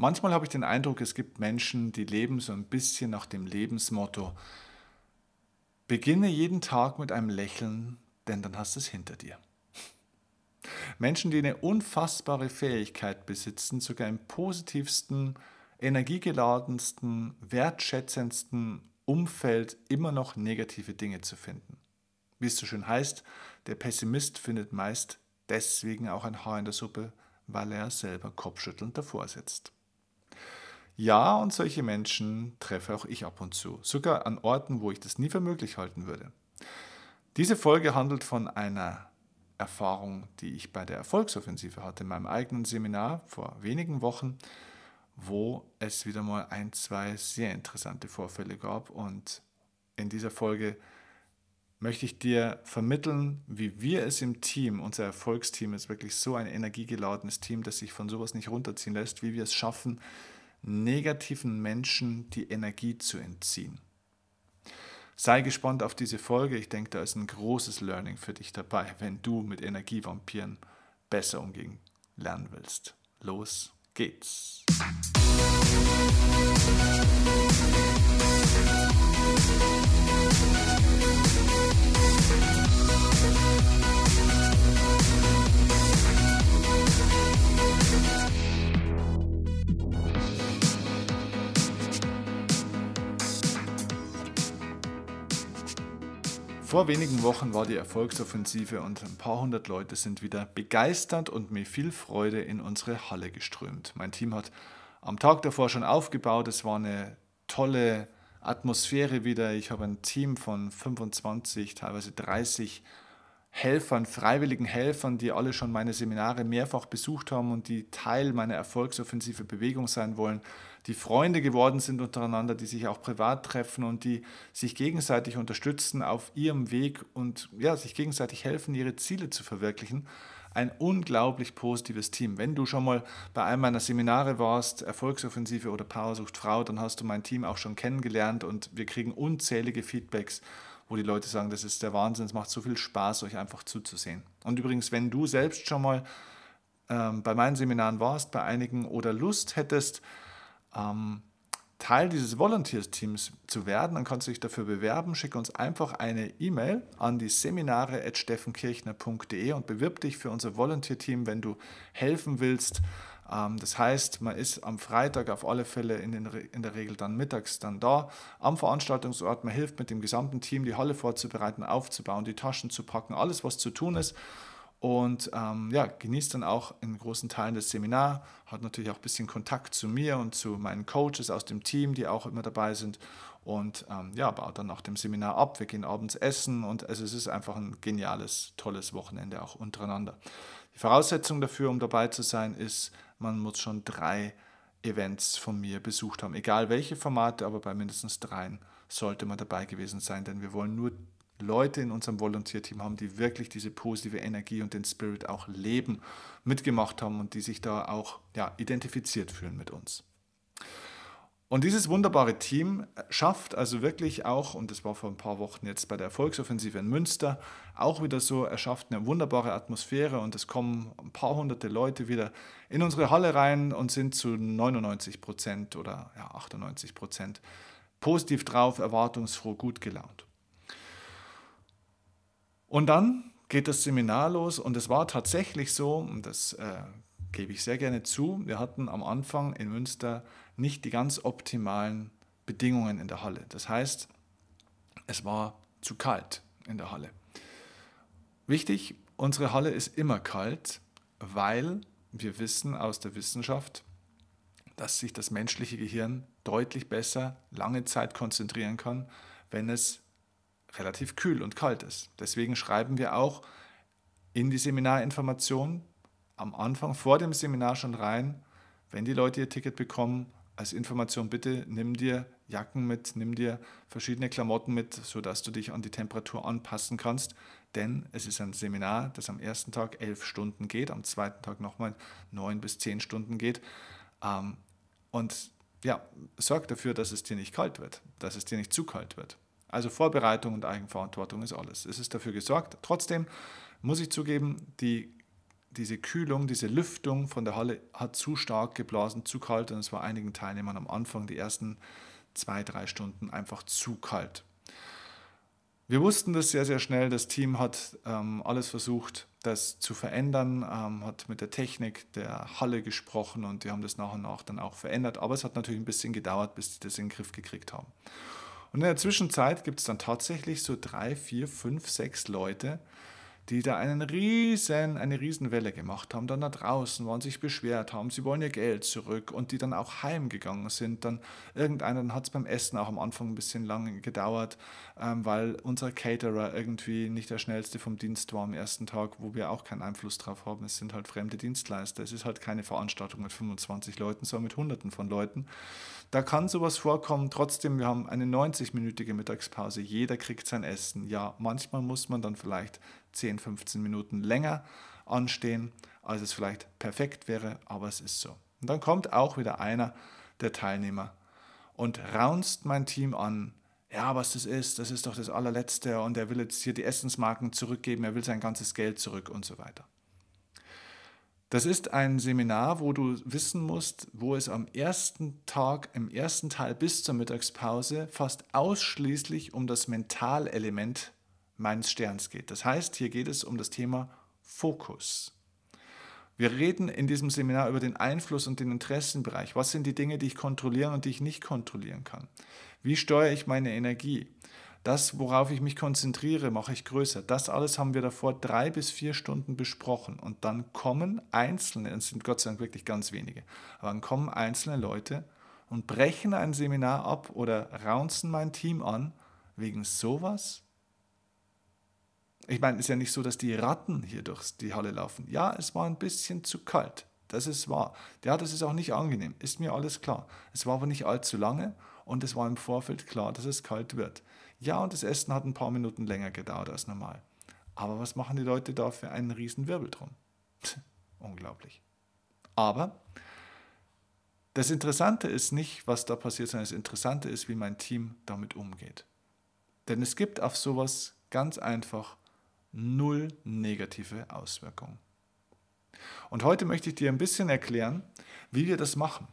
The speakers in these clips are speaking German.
Manchmal habe ich den Eindruck, es gibt Menschen, die leben so ein bisschen nach dem Lebensmotto, beginne jeden Tag mit einem Lächeln, denn dann hast du es hinter dir. Menschen, die eine unfassbare Fähigkeit besitzen, sogar im positivsten, energiegeladensten, wertschätzendsten Umfeld immer noch negative Dinge zu finden. Wie es so schön heißt, der Pessimist findet meist deswegen auch ein Haar in der Suppe, weil er selber kopfschüttelnd davor sitzt. Ja, und solche Menschen treffe auch ich ab und zu, sogar an Orten, wo ich das nie für möglich halten würde. Diese Folge handelt von einer Erfahrung, die ich bei der Erfolgsoffensive hatte, in meinem eigenen Seminar vor wenigen Wochen, wo es wieder mal ein, zwei sehr interessante Vorfälle gab. Und in dieser Folge möchte ich dir vermitteln, wie wir es im Team, unser Erfolgsteam ist wirklich so ein energiegeladenes Team, das sich von sowas nicht runterziehen lässt, wie wir es schaffen, negativen Menschen die Energie zu entziehen. Sei gespannt auf diese Folge. Ich denke, da ist ein großes Learning für dich dabei, wenn du mit Energievampiren besser umgehen lernen willst. Los geht's. Vor wenigen Wochen war die Erfolgsoffensive und ein paar hundert Leute sind wieder begeistert und mit viel Freude in unsere Halle geströmt. Mein Team hat am Tag davor schon aufgebaut. Es war eine tolle Atmosphäre wieder. Ich habe ein Team von 25, teilweise 30 Helfern, freiwilligen Helfern, die alle schon meine Seminare mehrfach besucht haben und die Teil meiner erfolgsoffensive Bewegung sein wollen, die Freunde geworden sind untereinander, die sich auch privat treffen und die sich gegenseitig unterstützen auf ihrem Weg und ja, sich gegenseitig helfen, ihre Ziele zu verwirklichen. Ein unglaublich positives Team. Wenn du schon mal bei einem meiner Seminare warst, Erfolgsoffensive oder Powersucht Frau, dann hast du mein Team auch schon kennengelernt und wir kriegen unzählige Feedbacks wo die Leute sagen, das ist der Wahnsinn, es macht so viel Spaß, euch einfach zuzusehen. Und übrigens, wenn du selbst schon mal ähm, bei meinen Seminaren warst, bei einigen oder Lust hättest, ähm, Teil dieses Volunteers-Teams zu werden, dann kannst du dich dafür bewerben. Schick uns einfach eine E-Mail an die seminare.steffenkirchner.de und bewirb dich für unser Volunteer-Team, wenn du helfen willst, ähm, das heißt, man ist am Freitag auf alle Fälle in, den, in der Regel dann mittags dann da am Veranstaltungsort. Man hilft mit dem gesamten Team, die Halle vorzubereiten, aufzubauen, die Taschen zu packen, alles, was zu tun ist. Und ähm, ja, genießt dann auch in großen Teilen das Seminar, hat natürlich auch ein bisschen Kontakt zu mir und zu meinen Coaches aus dem Team, die auch immer dabei sind. Und ähm, ja, baut dann nach dem Seminar ab. Wir gehen abends essen und also es ist einfach ein geniales, tolles Wochenende auch untereinander. Die Voraussetzung dafür, um dabei zu sein, ist, man muss schon drei Events von mir besucht haben. Egal welche Formate, aber bei mindestens dreien sollte man dabei gewesen sein, denn wir wollen nur Leute in unserem Volontierteam haben, die wirklich diese positive Energie und den Spirit auch leben, mitgemacht haben und die sich da auch ja, identifiziert fühlen mit uns. Und dieses wunderbare Team schafft also wirklich auch, und das war vor ein paar Wochen jetzt bei der Erfolgsoffensive in Münster, auch wieder so, er schafft eine wunderbare Atmosphäre und es kommen ein paar hunderte Leute wieder in unsere Halle rein und sind zu 99 Prozent oder ja, 98 Prozent positiv drauf, erwartungsfroh, gut gelaunt. Und dann geht das Seminar los und es war tatsächlich so, und das äh, gebe ich sehr gerne zu, wir hatten am Anfang in Münster nicht die ganz optimalen Bedingungen in der Halle. Das heißt, es war zu kalt in der Halle. Wichtig, unsere Halle ist immer kalt, weil wir wissen aus der Wissenschaft, dass sich das menschliche Gehirn deutlich besser lange Zeit konzentrieren kann, wenn es relativ kühl und kalt ist. Deswegen schreiben wir auch in die Seminarinformation am Anfang vor dem Seminar schon rein, wenn die Leute ihr Ticket bekommen, als Information bitte nimm dir Jacken mit, nimm dir verschiedene Klamotten mit, sodass du dich an die Temperatur anpassen kannst. Denn es ist ein Seminar, das am ersten Tag elf Stunden geht, am zweiten Tag nochmal neun bis zehn Stunden geht. Ähm, und ja, sorg dafür, dass es dir nicht kalt wird, dass es dir nicht zu kalt wird. Also Vorbereitung und Eigenverantwortung ist alles. Es ist dafür gesorgt. Trotzdem muss ich zugeben, die diese Kühlung, diese Lüftung von der Halle hat zu stark geblasen, zu kalt und es war einigen Teilnehmern am Anfang, die ersten zwei, drei Stunden einfach zu kalt. Wir wussten das sehr, sehr schnell. Das Team hat ähm, alles versucht, das zu verändern, ähm, hat mit der Technik der Halle gesprochen und die haben das nach und nach dann auch verändert. Aber es hat natürlich ein bisschen gedauert, bis sie das in den Griff gekriegt haben. Und in der Zwischenzeit gibt es dann tatsächlich so drei, vier, fünf, sechs Leute, die da einen riesen, eine Riesenwelle gemacht haben, dann da draußen waren, sich beschwert haben, sie wollen ihr Geld zurück und die dann auch heimgegangen sind. Dann irgendeiner, dann hat es beim Essen auch am Anfang ein bisschen lange gedauert, ähm, weil unser Caterer irgendwie nicht der schnellste vom Dienst war am ersten Tag, wo wir auch keinen Einfluss drauf haben. Es sind halt fremde Dienstleister. Es ist halt keine Veranstaltung mit 25 Leuten, sondern mit Hunderten von Leuten. Da kann sowas vorkommen. Trotzdem, wir haben eine 90-minütige Mittagspause. Jeder kriegt sein Essen. Ja, manchmal muss man dann vielleicht 10, 15 Minuten länger anstehen, als es vielleicht perfekt wäre, aber es ist so. Und dann kommt auch wieder einer der Teilnehmer und raunst mein Team an. Ja, was das ist, das ist doch das allerletzte und er will jetzt hier die Essensmarken zurückgeben, er will sein ganzes Geld zurück und so weiter. Das ist ein Seminar, wo du wissen musst, wo es am ersten Tag, im ersten Teil bis zur Mittagspause fast ausschließlich um das Mentalelement meines Sterns geht. Das heißt, hier geht es um das Thema Fokus. Wir reden in diesem Seminar über den Einfluss und den Interessenbereich. Was sind die Dinge, die ich kontrollieren und die ich nicht kontrollieren kann? Wie steuere ich meine Energie? Das, worauf ich mich konzentriere, mache ich größer. Das alles haben wir davor drei bis vier Stunden besprochen. Und dann kommen einzelne, es sind Gott sei Dank wirklich ganz wenige, aber dann kommen einzelne Leute und brechen ein Seminar ab oder raunzen mein Team an wegen sowas. Ich meine, es ist ja nicht so, dass die Ratten hier durch die Halle laufen. Ja, es war ein bisschen zu kalt. Das ist wahr. Ja, das ist auch nicht angenehm. Ist mir alles klar. Es war aber nicht allzu lange und es war im Vorfeld klar, dass es kalt wird. Ja, und das Essen hat ein paar Minuten länger gedauert als normal. Aber was machen die Leute da für einen riesen Wirbel drum? Unglaublich. Aber das Interessante ist nicht, was da passiert, sondern das Interessante ist, wie mein Team damit umgeht. Denn es gibt auf sowas ganz einfach null negative Auswirkungen. Und heute möchte ich dir ein bisschen erklären, wie wir das machen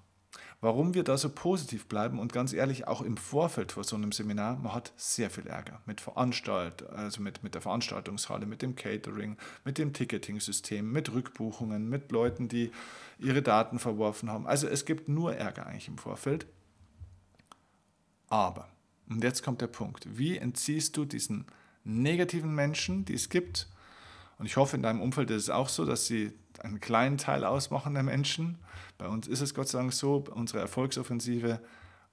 warum wir da so positiv bleiben und ganz ehrlich, auch im Vorfeld vor so einem Seminar, man hat sehr viel Ärger mit Veranstalt, also mit, mit der Veranstaltungshalle, mit dem Catering, mit dem Ticketing-System, mit Rückbuchungen, mit Leuten, die ihre Daten verworfen haben. Also es gibt nur Ärger eigentlich im Vorfeld. Aber, und jetzt kommt der Punkt, wie entziehst du diesen negativen Menschen, die es gibt, und ich hoffe, in deinem Umfeld ist es auch so, dass sie einen kleinen Teil ausmachen der Menschen. Bei uns ist es Gott sei Dank so, unsere Erfolgsoffensive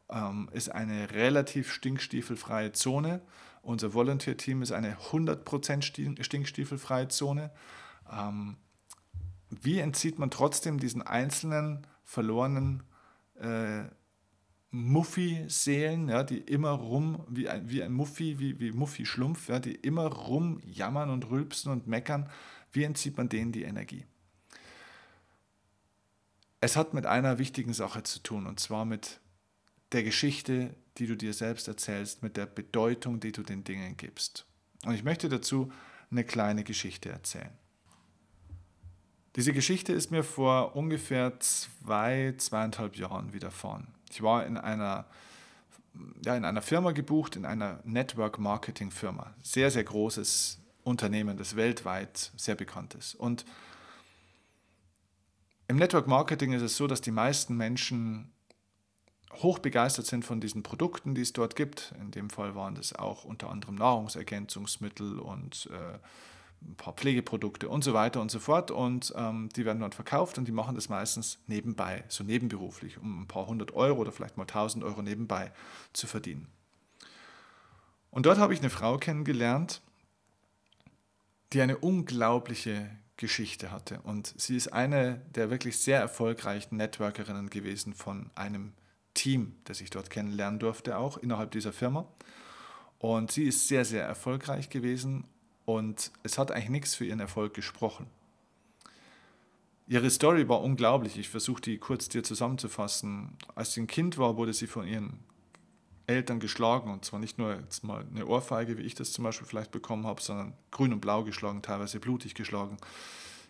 ähm, ist eine relativ stinkstiefelfreie Zone. Unser Volunteer-Team ist eine 100% stinkstiefelfreie Zone. Ähm, wie entzieht man trotzdem diesen einzelnen verlorenen äh, Muffi-Seelen, ja, die immer rum, wie ein, wie ein Muffi, wie, wie Muffi-Schlumpf, ja, die immer rumjammern und rülpsen und meckern, wie entzieht man denen die Energie? Es hat mit einer wichtigen Sache zu tun, und zwar mit der Geschichte, die du dir selbst erzählst, mit der Bedeutung, die du den Dingen gibst. Und ich möchte dazu eine kleine Geschichte erzählen. Diese Geschichte ist mir vor ungefähr zwei, zweieinhalb Jahren widerfahren. Ich war in einer, ja, in einer Firma gebucht, in einer Network Marketing Firma. Sehr, sehr großes Unternehmen, das weltweit sehr bekannt ist. Und im Network Marketing ist es so, dass die meisten Menschen hoch begeistert sind von diesen Produkten, die es dort gibt. In dem Fall waren das auch unter anderem Nahrungsergänzungsmittel und äh, ein paar Pflegeprodukte und so weiter und so fort. Und ähm, die werden dann verkauft und die machen das meistens nebenbei, so nebenberuflich, um ein paar hundert Euro oder vielleicht mal tausend Euro nebenbei zu verdienen. Und dort habe ich eine Frau kennengelernt, die eine unglaubliche Geschichte hatte. Und sie ist eine der wirklich sehr erfolgreichen Networkerinnen gewesen von einem Team, das ich dort kennenlernen durfte, auch innerhalb dieser Firma. Und sie ist sehr, sehr erfolgreich gewesen und es hat eigentlich nichts für ihren Erfolg gesprochen. Ihre Story war unglaublich. Ich versuche die kurz dir zusammenzufassen. Als sie ein Kind war, wurde sie von ihren Eltern geschlagen. Und zwar nicht nur jetzt mal eine Ohrfeige, wie ich das zum Beispiel vielleicht bekommen habe, sondern grün und blau geschlagen, teilweise blutig geschlagen.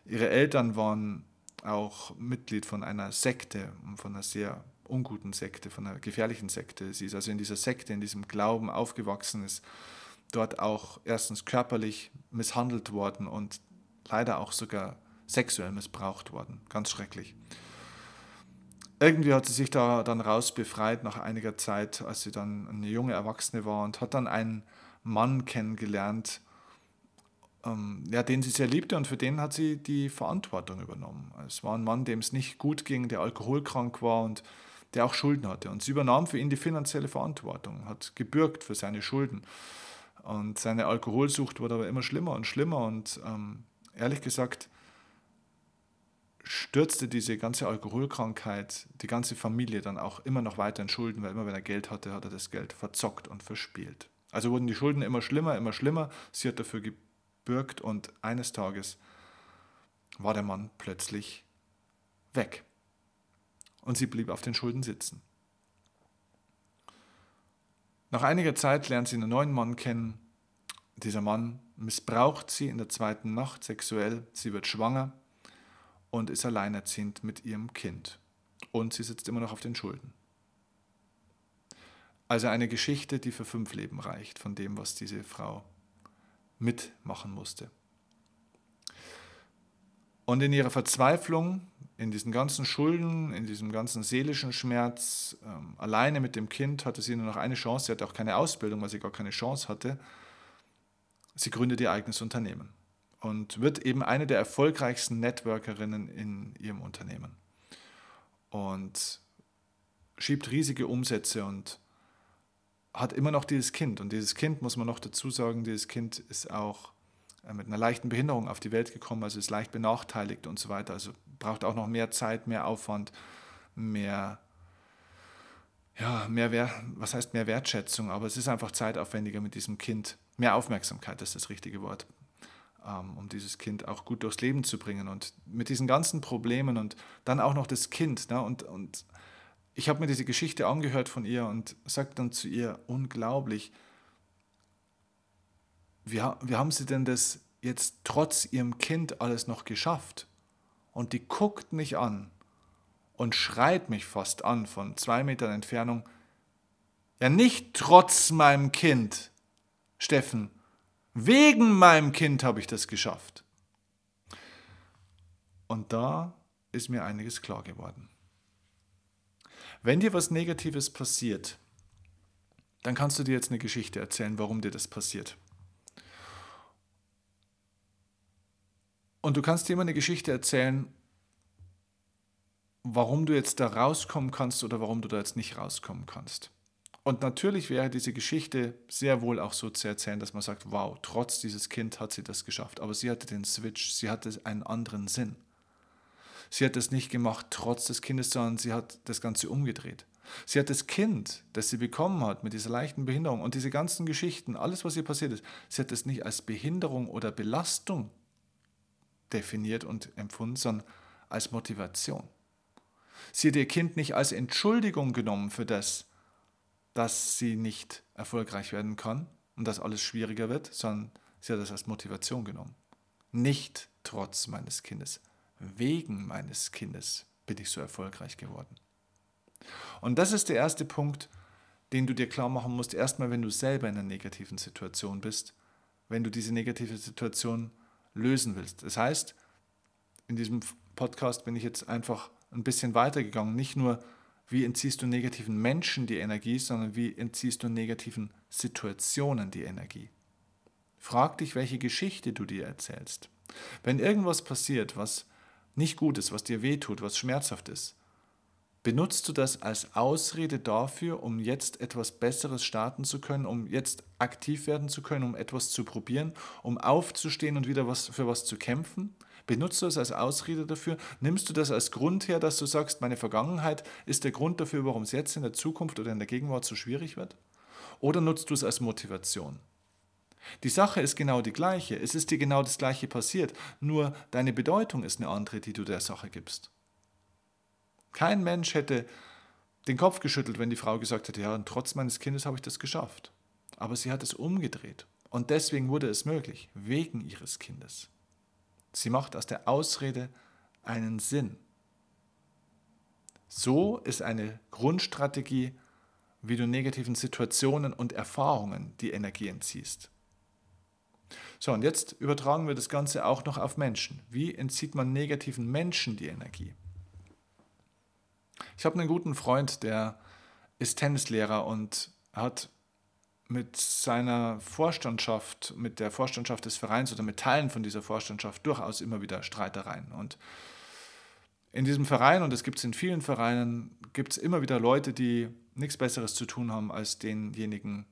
Ihre Eltern waren auch Mitglied von einer Sekte, von einer sehr unguten Sekte, von einer gefährlichen Sekte. Sie ist also in dieser Sekte, in diesem Glauben aufgewachsen, ist dort auch erstens körperlich misshandelt worden und leider auch sogar sexuell missbraucht worden. Ganz schrecklich. Irgendwie hat sie sich da dann raus befreit nach einiger Zeit, als sie dann eine junge Erwachsene war und hat dann einen Mann kennengelernt, ähm, ja, den sie sehr liebte und für den hat sie die Verantwortung übernommen. Es war ein Mann, dem es nicht gut ging, der alkoholkrank war und der auch Schulden hatte. Und sie übernahm für ihn die finanzielle Verantwortung, hat gebürgt für seine Schulden. Und seine Alkoholsucht wurde aber immer schlimmer und schlimmer. Und ähm, ehrlich gesagt stürzte diese ganze Alkoholkrankheit die ganze Familie dann auch immer noch weiter in Schulden, weil immer wenn er Geld hatte, hat er das Geld verzockt und verspielt. Also wurden die Schulden immer schlimmer, immer schlimmer. Sie hat dafür gebürgt und eines Tages war der Mann plötzlich weg. Und sie blieb auf den Schulden sitzen. Nach einiger Zeit lernt sie einen neuen Mann kennen. Dieser Mann missbraucht sie in der zweiten Nacht sexuell. Sie wird schwanger und ist alleinerziehend mit ihrem Kind. Und sie sitzt immer noch auf den Schulden. Also eine Geschichte, die für fünf Leben reicht, von dem, was diese Frau mitmachen musste. Und in ihrer Verzweiflung, in diesen ganzen Schulden, in diesem ganzen seelischen Schmerz, ähm, alleine mit dem Kind hatte sie nur noch eine Chance. Sie hatte auch keine Ausbildung, weil sie gar keine Chance hatte. Sie gründet ihr eigenes Unternehmen und wird eben eine der erfolgreichsten Networkerinnen in ihrem Unternehmen. Und schiebt riesige Umsätze und hat immer noch dieses Kind. Und dieses Kind, muss man noch dazu sagen, dieses Kind ist auch äh, mit einer leichten Behinderung auf die Welt gekommen, also ist leicht benachteiligt und so weiter. Also braucht auch noch mehr Zeit, mehr Aufwand, mehr, ja, mehr, was heißt mehr Wertschätzung, aber es ist einfach zeitaufwendiger mit diesem Kind. Mehr Aufmerksamkeit ist das richtige Wort. Ähm, um dieses Kind auch gut durchs Leben zu bringen. Und mit diesen ganzen Problemen und dann auch noch das Kind. Ne? Und, und ich habe mir diese Geschichte angehört von ihr und sagte dann zu ihr, unglaublich, wie, wie haben sie denn das jetzt trotz ihrem Kind alles noch geschafft? Und die guckt mich an und schreit mich fast an von zwei Metern Entfernung. Ja, nicht trotz meinem Kind, Steffen, Wegen meinem Kind habe ich das geschafft. Und da ist mir einiges klar geworden. Wenn dir was Negatives passiert, dann kannst du dir jetzt eine Geschichte erzählen, warum dir das passiert. Und du kannst dir immer eine Geschichte erzählen, warum du jetzt da rauskommen kannst oder warum du da jetzt nicht rauskommen kannst. Und natürlich wäre diese Geschichte sehr wohl auch so zu erzählen, dass man sagt, wow, trotz dieses Kind hat sie das geschafft. Aber sie hatte den Switch, sie hatte einen anderen Sinn. Sie hat das nicht gemacht trotz des Kindes, sondern sie hat das Ganze umgedreht. Sie hat das Kind, das sie bekommen hat mit dieser leichten Behinderung und diese ganzen Geschichten, alles, was ihr passiert ist, sie hat es nicht als Behinderung oder Belastung definiert und empfunden, sondern als Motivation. Sie hat ihr Kind nicht als Entschuldigung genommen für das, dass sie nicht erfolgreich werden kann und dass alles schwieriger wird, sondern sie hat das als Motivation genommen. Nicht trotz meines Kindes, wegen meines Kindes bin ich so erfolgreich geworden. Und das ist der erste Punkt, den du dir klar machen musst, erstmal, wenn du selber in einer negativen Situation bist, wenn du diese negative Situation lösen willst. Das heißt, in diesem Podcast bin ich jetzt einfach ein bisschen weitergegangen, nicht nur wie entziehst du negativen Menschen die Energie, sondern wie entziehst du negativen Situationen die Energie. Frag dich, welche Geschichte du dir erzählst. Wenn irgendwas passiert, was nicht gut ist, was dir wehtut, was schmerzhaft ist, benutzt du das als Ausrede dafür, um jetzt etwas Besseres starten zu können, um jetzt aktiv werden zu können, um etwas zu probieren, um aufzustehen und wieder was für was zu kämpfen? Benutzt du es als Ausrede dafür? Nimmst du das als Grund her, dass du sagst, meine Vergangenheit ist der Grund dafür, warum es jetzt in der Zukunft oder in der Gegenwart so schwierig wird? Oder nutzt du es als Motivation? Die Sache ist genau die gleiche. Es ist dir genau das gleiche passiert, nur deine Bedeutung ist eine andere, die du der Sache gibst. Kein Mensch hätte den Kopf geschüttelt, wenn die Frau gesagt hätte, ja, und trotz meines Kindes habe ich das geschafft. Aber sie hat es umgedreht. Und deswegen wurde es möglich, wegen ihres Kindes. Sie macht aus der Ausrede einen Sinn. So ist eine Grundstrategie, wie du negativen Situationen und Erfahrungen die Energie entziehst. So, und jetzt übertragen wir das Ganze auch noch auf Menschen. Wie entzieht man negativen Menschen die Energie? Ich habe einen guten Freund, der ist Tennislehrer und hat mit seiner Vorstandschaft, mit der Vorstandschaft des Vereins oder mit Teilen von dieser Vorstandschaft durchaus immer wieder Streitereien. Und in diesem Verein, und das gibt es in vielen Vereinen, gibt es immer wieder Leute, die nichts Besseres zu tun haben, als denjenigen,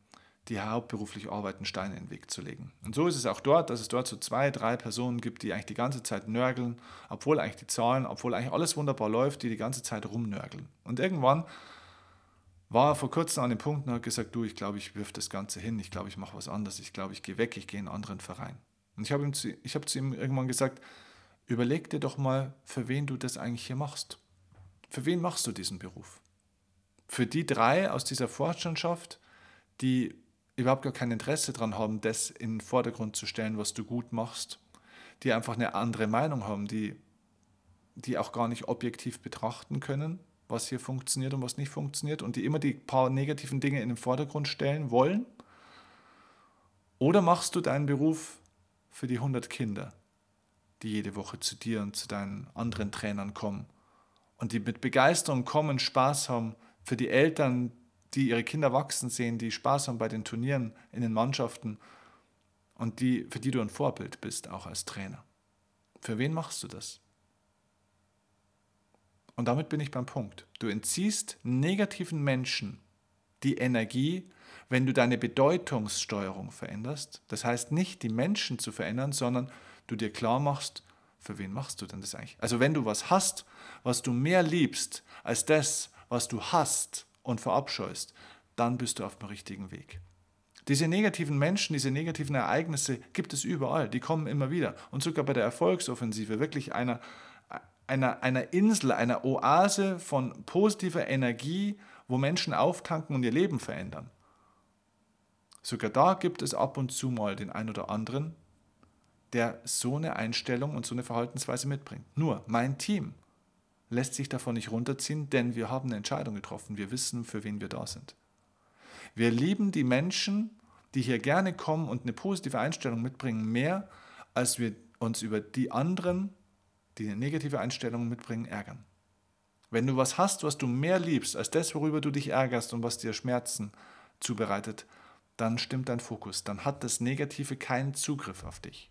die hauptberuflich arbeiten, Steine in den Weg zu legen. Und so ist es auch dort, dass es dort so zwei, drei Personen gibt, die eigentlich die ganze Zeit nörgeln, obwohl eigentlich die Zahlen, obwohl eigentlich alles wunderbar läuft, die die ganze Zeit rumnörgeln. Und irgendwann war er vor kurzem an dem Punkt und hat gesagt, du, ich glaube, ich wirf das Ganze hin, ich glaube, ich mache was anderes, ich glaube, ich gehe weg, ich gehe in einen anderen Verein. Und ich habe zu, ich habe zu ihm irgendwann gesagt, überleg dir doch mal, für wen du das eigentlich hier machst. Für wen machst du diesen Beruf? Für die drei aus dieser Vorstandschaft, die überhaupt gar kein Interesse daran haben, das in den Vordergrund zu stellen, was du gut machst, die einfach eine andere Meinung haben, die, die auch gar nicht objektiv betrachten können, was hier funktioniert und was nicht funktioniert und die immer die paar negativen Dinge in den Vordergrund stellen wollen? Oder machst du deinen Beruf für die 100 Kinder, die jede Woche zu dir und zu deinen anderen Trainern kommen und die mit Begeisterung kommen, Spaß haben, für die Eltern, die ihre Kinder wachsen sehen, die Spaß haben bei den Turnieren in den Mannschaften und die, für die du ein Vorbild bist, auch als Trainer. Für wen machst du das? Und damit bin ich beim Punkt. Du entziehst negativen Menschen die Energie, wenn du deine Bedeutungssteuerung veränderst. Das heißt nicht die Menschen zu verändern, sondern du dir klar machst, für wen machst du denn das eigentlich? Also wenn du was hast, was du mehr liebst als das, was du hast und verabscheust, dann bist du auf dem richtigen Weg. Diese negativen Menschen, diese negativen Ereignisse gibt es überall, die kommen immer wieder. Und sogar bei der Erfolgsoffensive, wirklich einer einer, einer Insel, einer Oase von positiver Energie, wo Menschen auftanken und ihr Leben verändern. Sogar da gibt es ab und zu mal den einen oder anderen, der so eine Einstellung und so eine Verhaltensweise mitbringt. Nur mein Team lässt sich davon nicht runterziehen, denn wir haben eine Entscheidung getroffen. Wir wissen, für wen wir da sind. Wir lieben die Menschen, die hier gerne kommen und eine positive Einstellung mitbringen, mehr, als wir uns über die anderen die eine negative Einstellung mitbringen, ärgern. Wenn du was hast, was du mehr liebst als das, worüber du dich ärgerst und was dir Schmerzen zubereitet, dann stimmt dein Fokus, dann hat das Negative keinen Zugriff auf dich.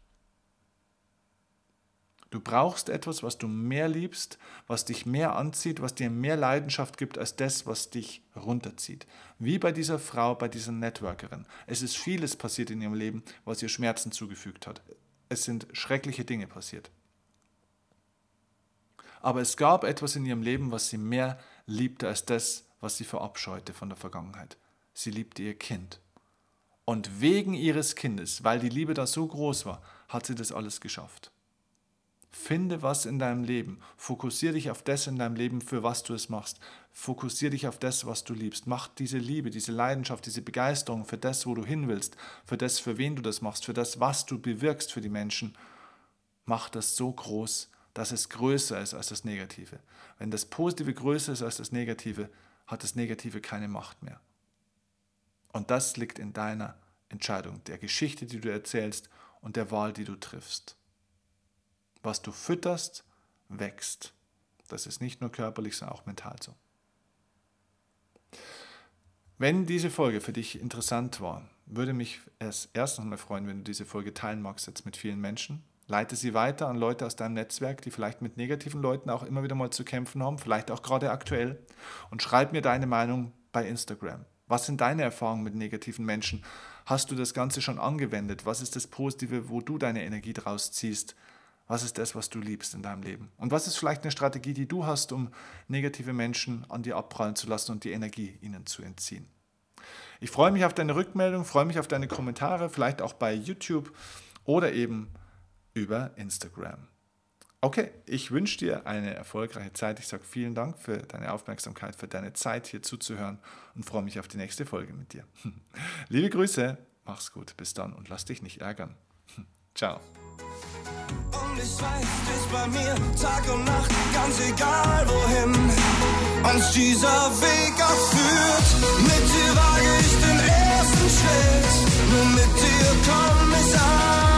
Du brauchst etwas, was du mehr liebst, was dich mehr anzieht, was dir mehr Leidenschaft gibt als das, was dich runterzieht. Wie bei dieser Frau, bei dieser Networkerin. Es ist vieles passiert in ihrem Leben, was ihr Schmerzen zugefügt hat. Es sind schreckliche Dinge passiert. Aber es gab etwas in ihrem Leben, was sie mehr liebte als das, was sie verabscheute von der Vergangenheit. Sie liebte ihr Kind. Und wegen ihres Kindes, weil die Liebe da so groß war, hat sie das alles geschafft. Finde was in deinem Leben. Fokussiere dich auf das in deinem Leben, für was du es machst. Fokussiere dich auf das, was du liebst. Mach diese Liebe, diese Leidenschaft, diese Begeisterung für das, wo du hin willst, für das, für wen du das machst, für das, was du bewirkst für die Menschen. Mach das so groß, dass es größer ist als das Negative. Wenn das Positive größer ist als das Negative, hat das Negative keine Macht mehr. Und das liegt in deiner Entscheidung, der Geschichte, die du erzählst und der Wahl, die du triffst. Was du fütterst, wächst. Das ist nicht nur körperlich, sondern auch mental so. Wenn diese Folge für dich interessant war, würde mich es erstens mal freuen, wenn du diese Folge teilen magst jetzt mit vielen Menschen. Leite sie weiter an Leute aus deinem Netzwerk, die vielleicht mit negativen Leuten auch immer wieder mal zu kämpfen haben, vielleicht auch gerade aktuell. Und schreib mir deine Meinung bei Instagram. Was sind deine Erfahrungen mit negativen Menschen? Hast du das Ganze schon angewendet? Was ist das Positive, wo du deine Energie draus ziehst? Was ist das, was du liebst in deinem Leben? Und was ist vielleicht eine Strategie, die du hast, um negative Menschen an dir abprallen zu lassen und die Energie ihnen zu entziehen? Ich freue mich auf deine Rückmeldung, freue mich auf deine Kommentare, vielleicht auch bei YouTube oder eben über Instagram. Okay, ich wünsche dir eine erfolgreiche Zeit. Ich sage vielen Dank für deine Aufmerksamkeit, für deine Zeit hier zuzuhören und freue mich auf die nächste Folge mit dir. Liebe Grüße, mach's gut, bis dann und lass dich nicht ärgern. Ciao ich weiß, bist bei mir Tag und Nacht, ganz egal wohin uns dieser Weg auch führt. Mit dir wage ich den ersten Schritt, nur mit dir komm ich an.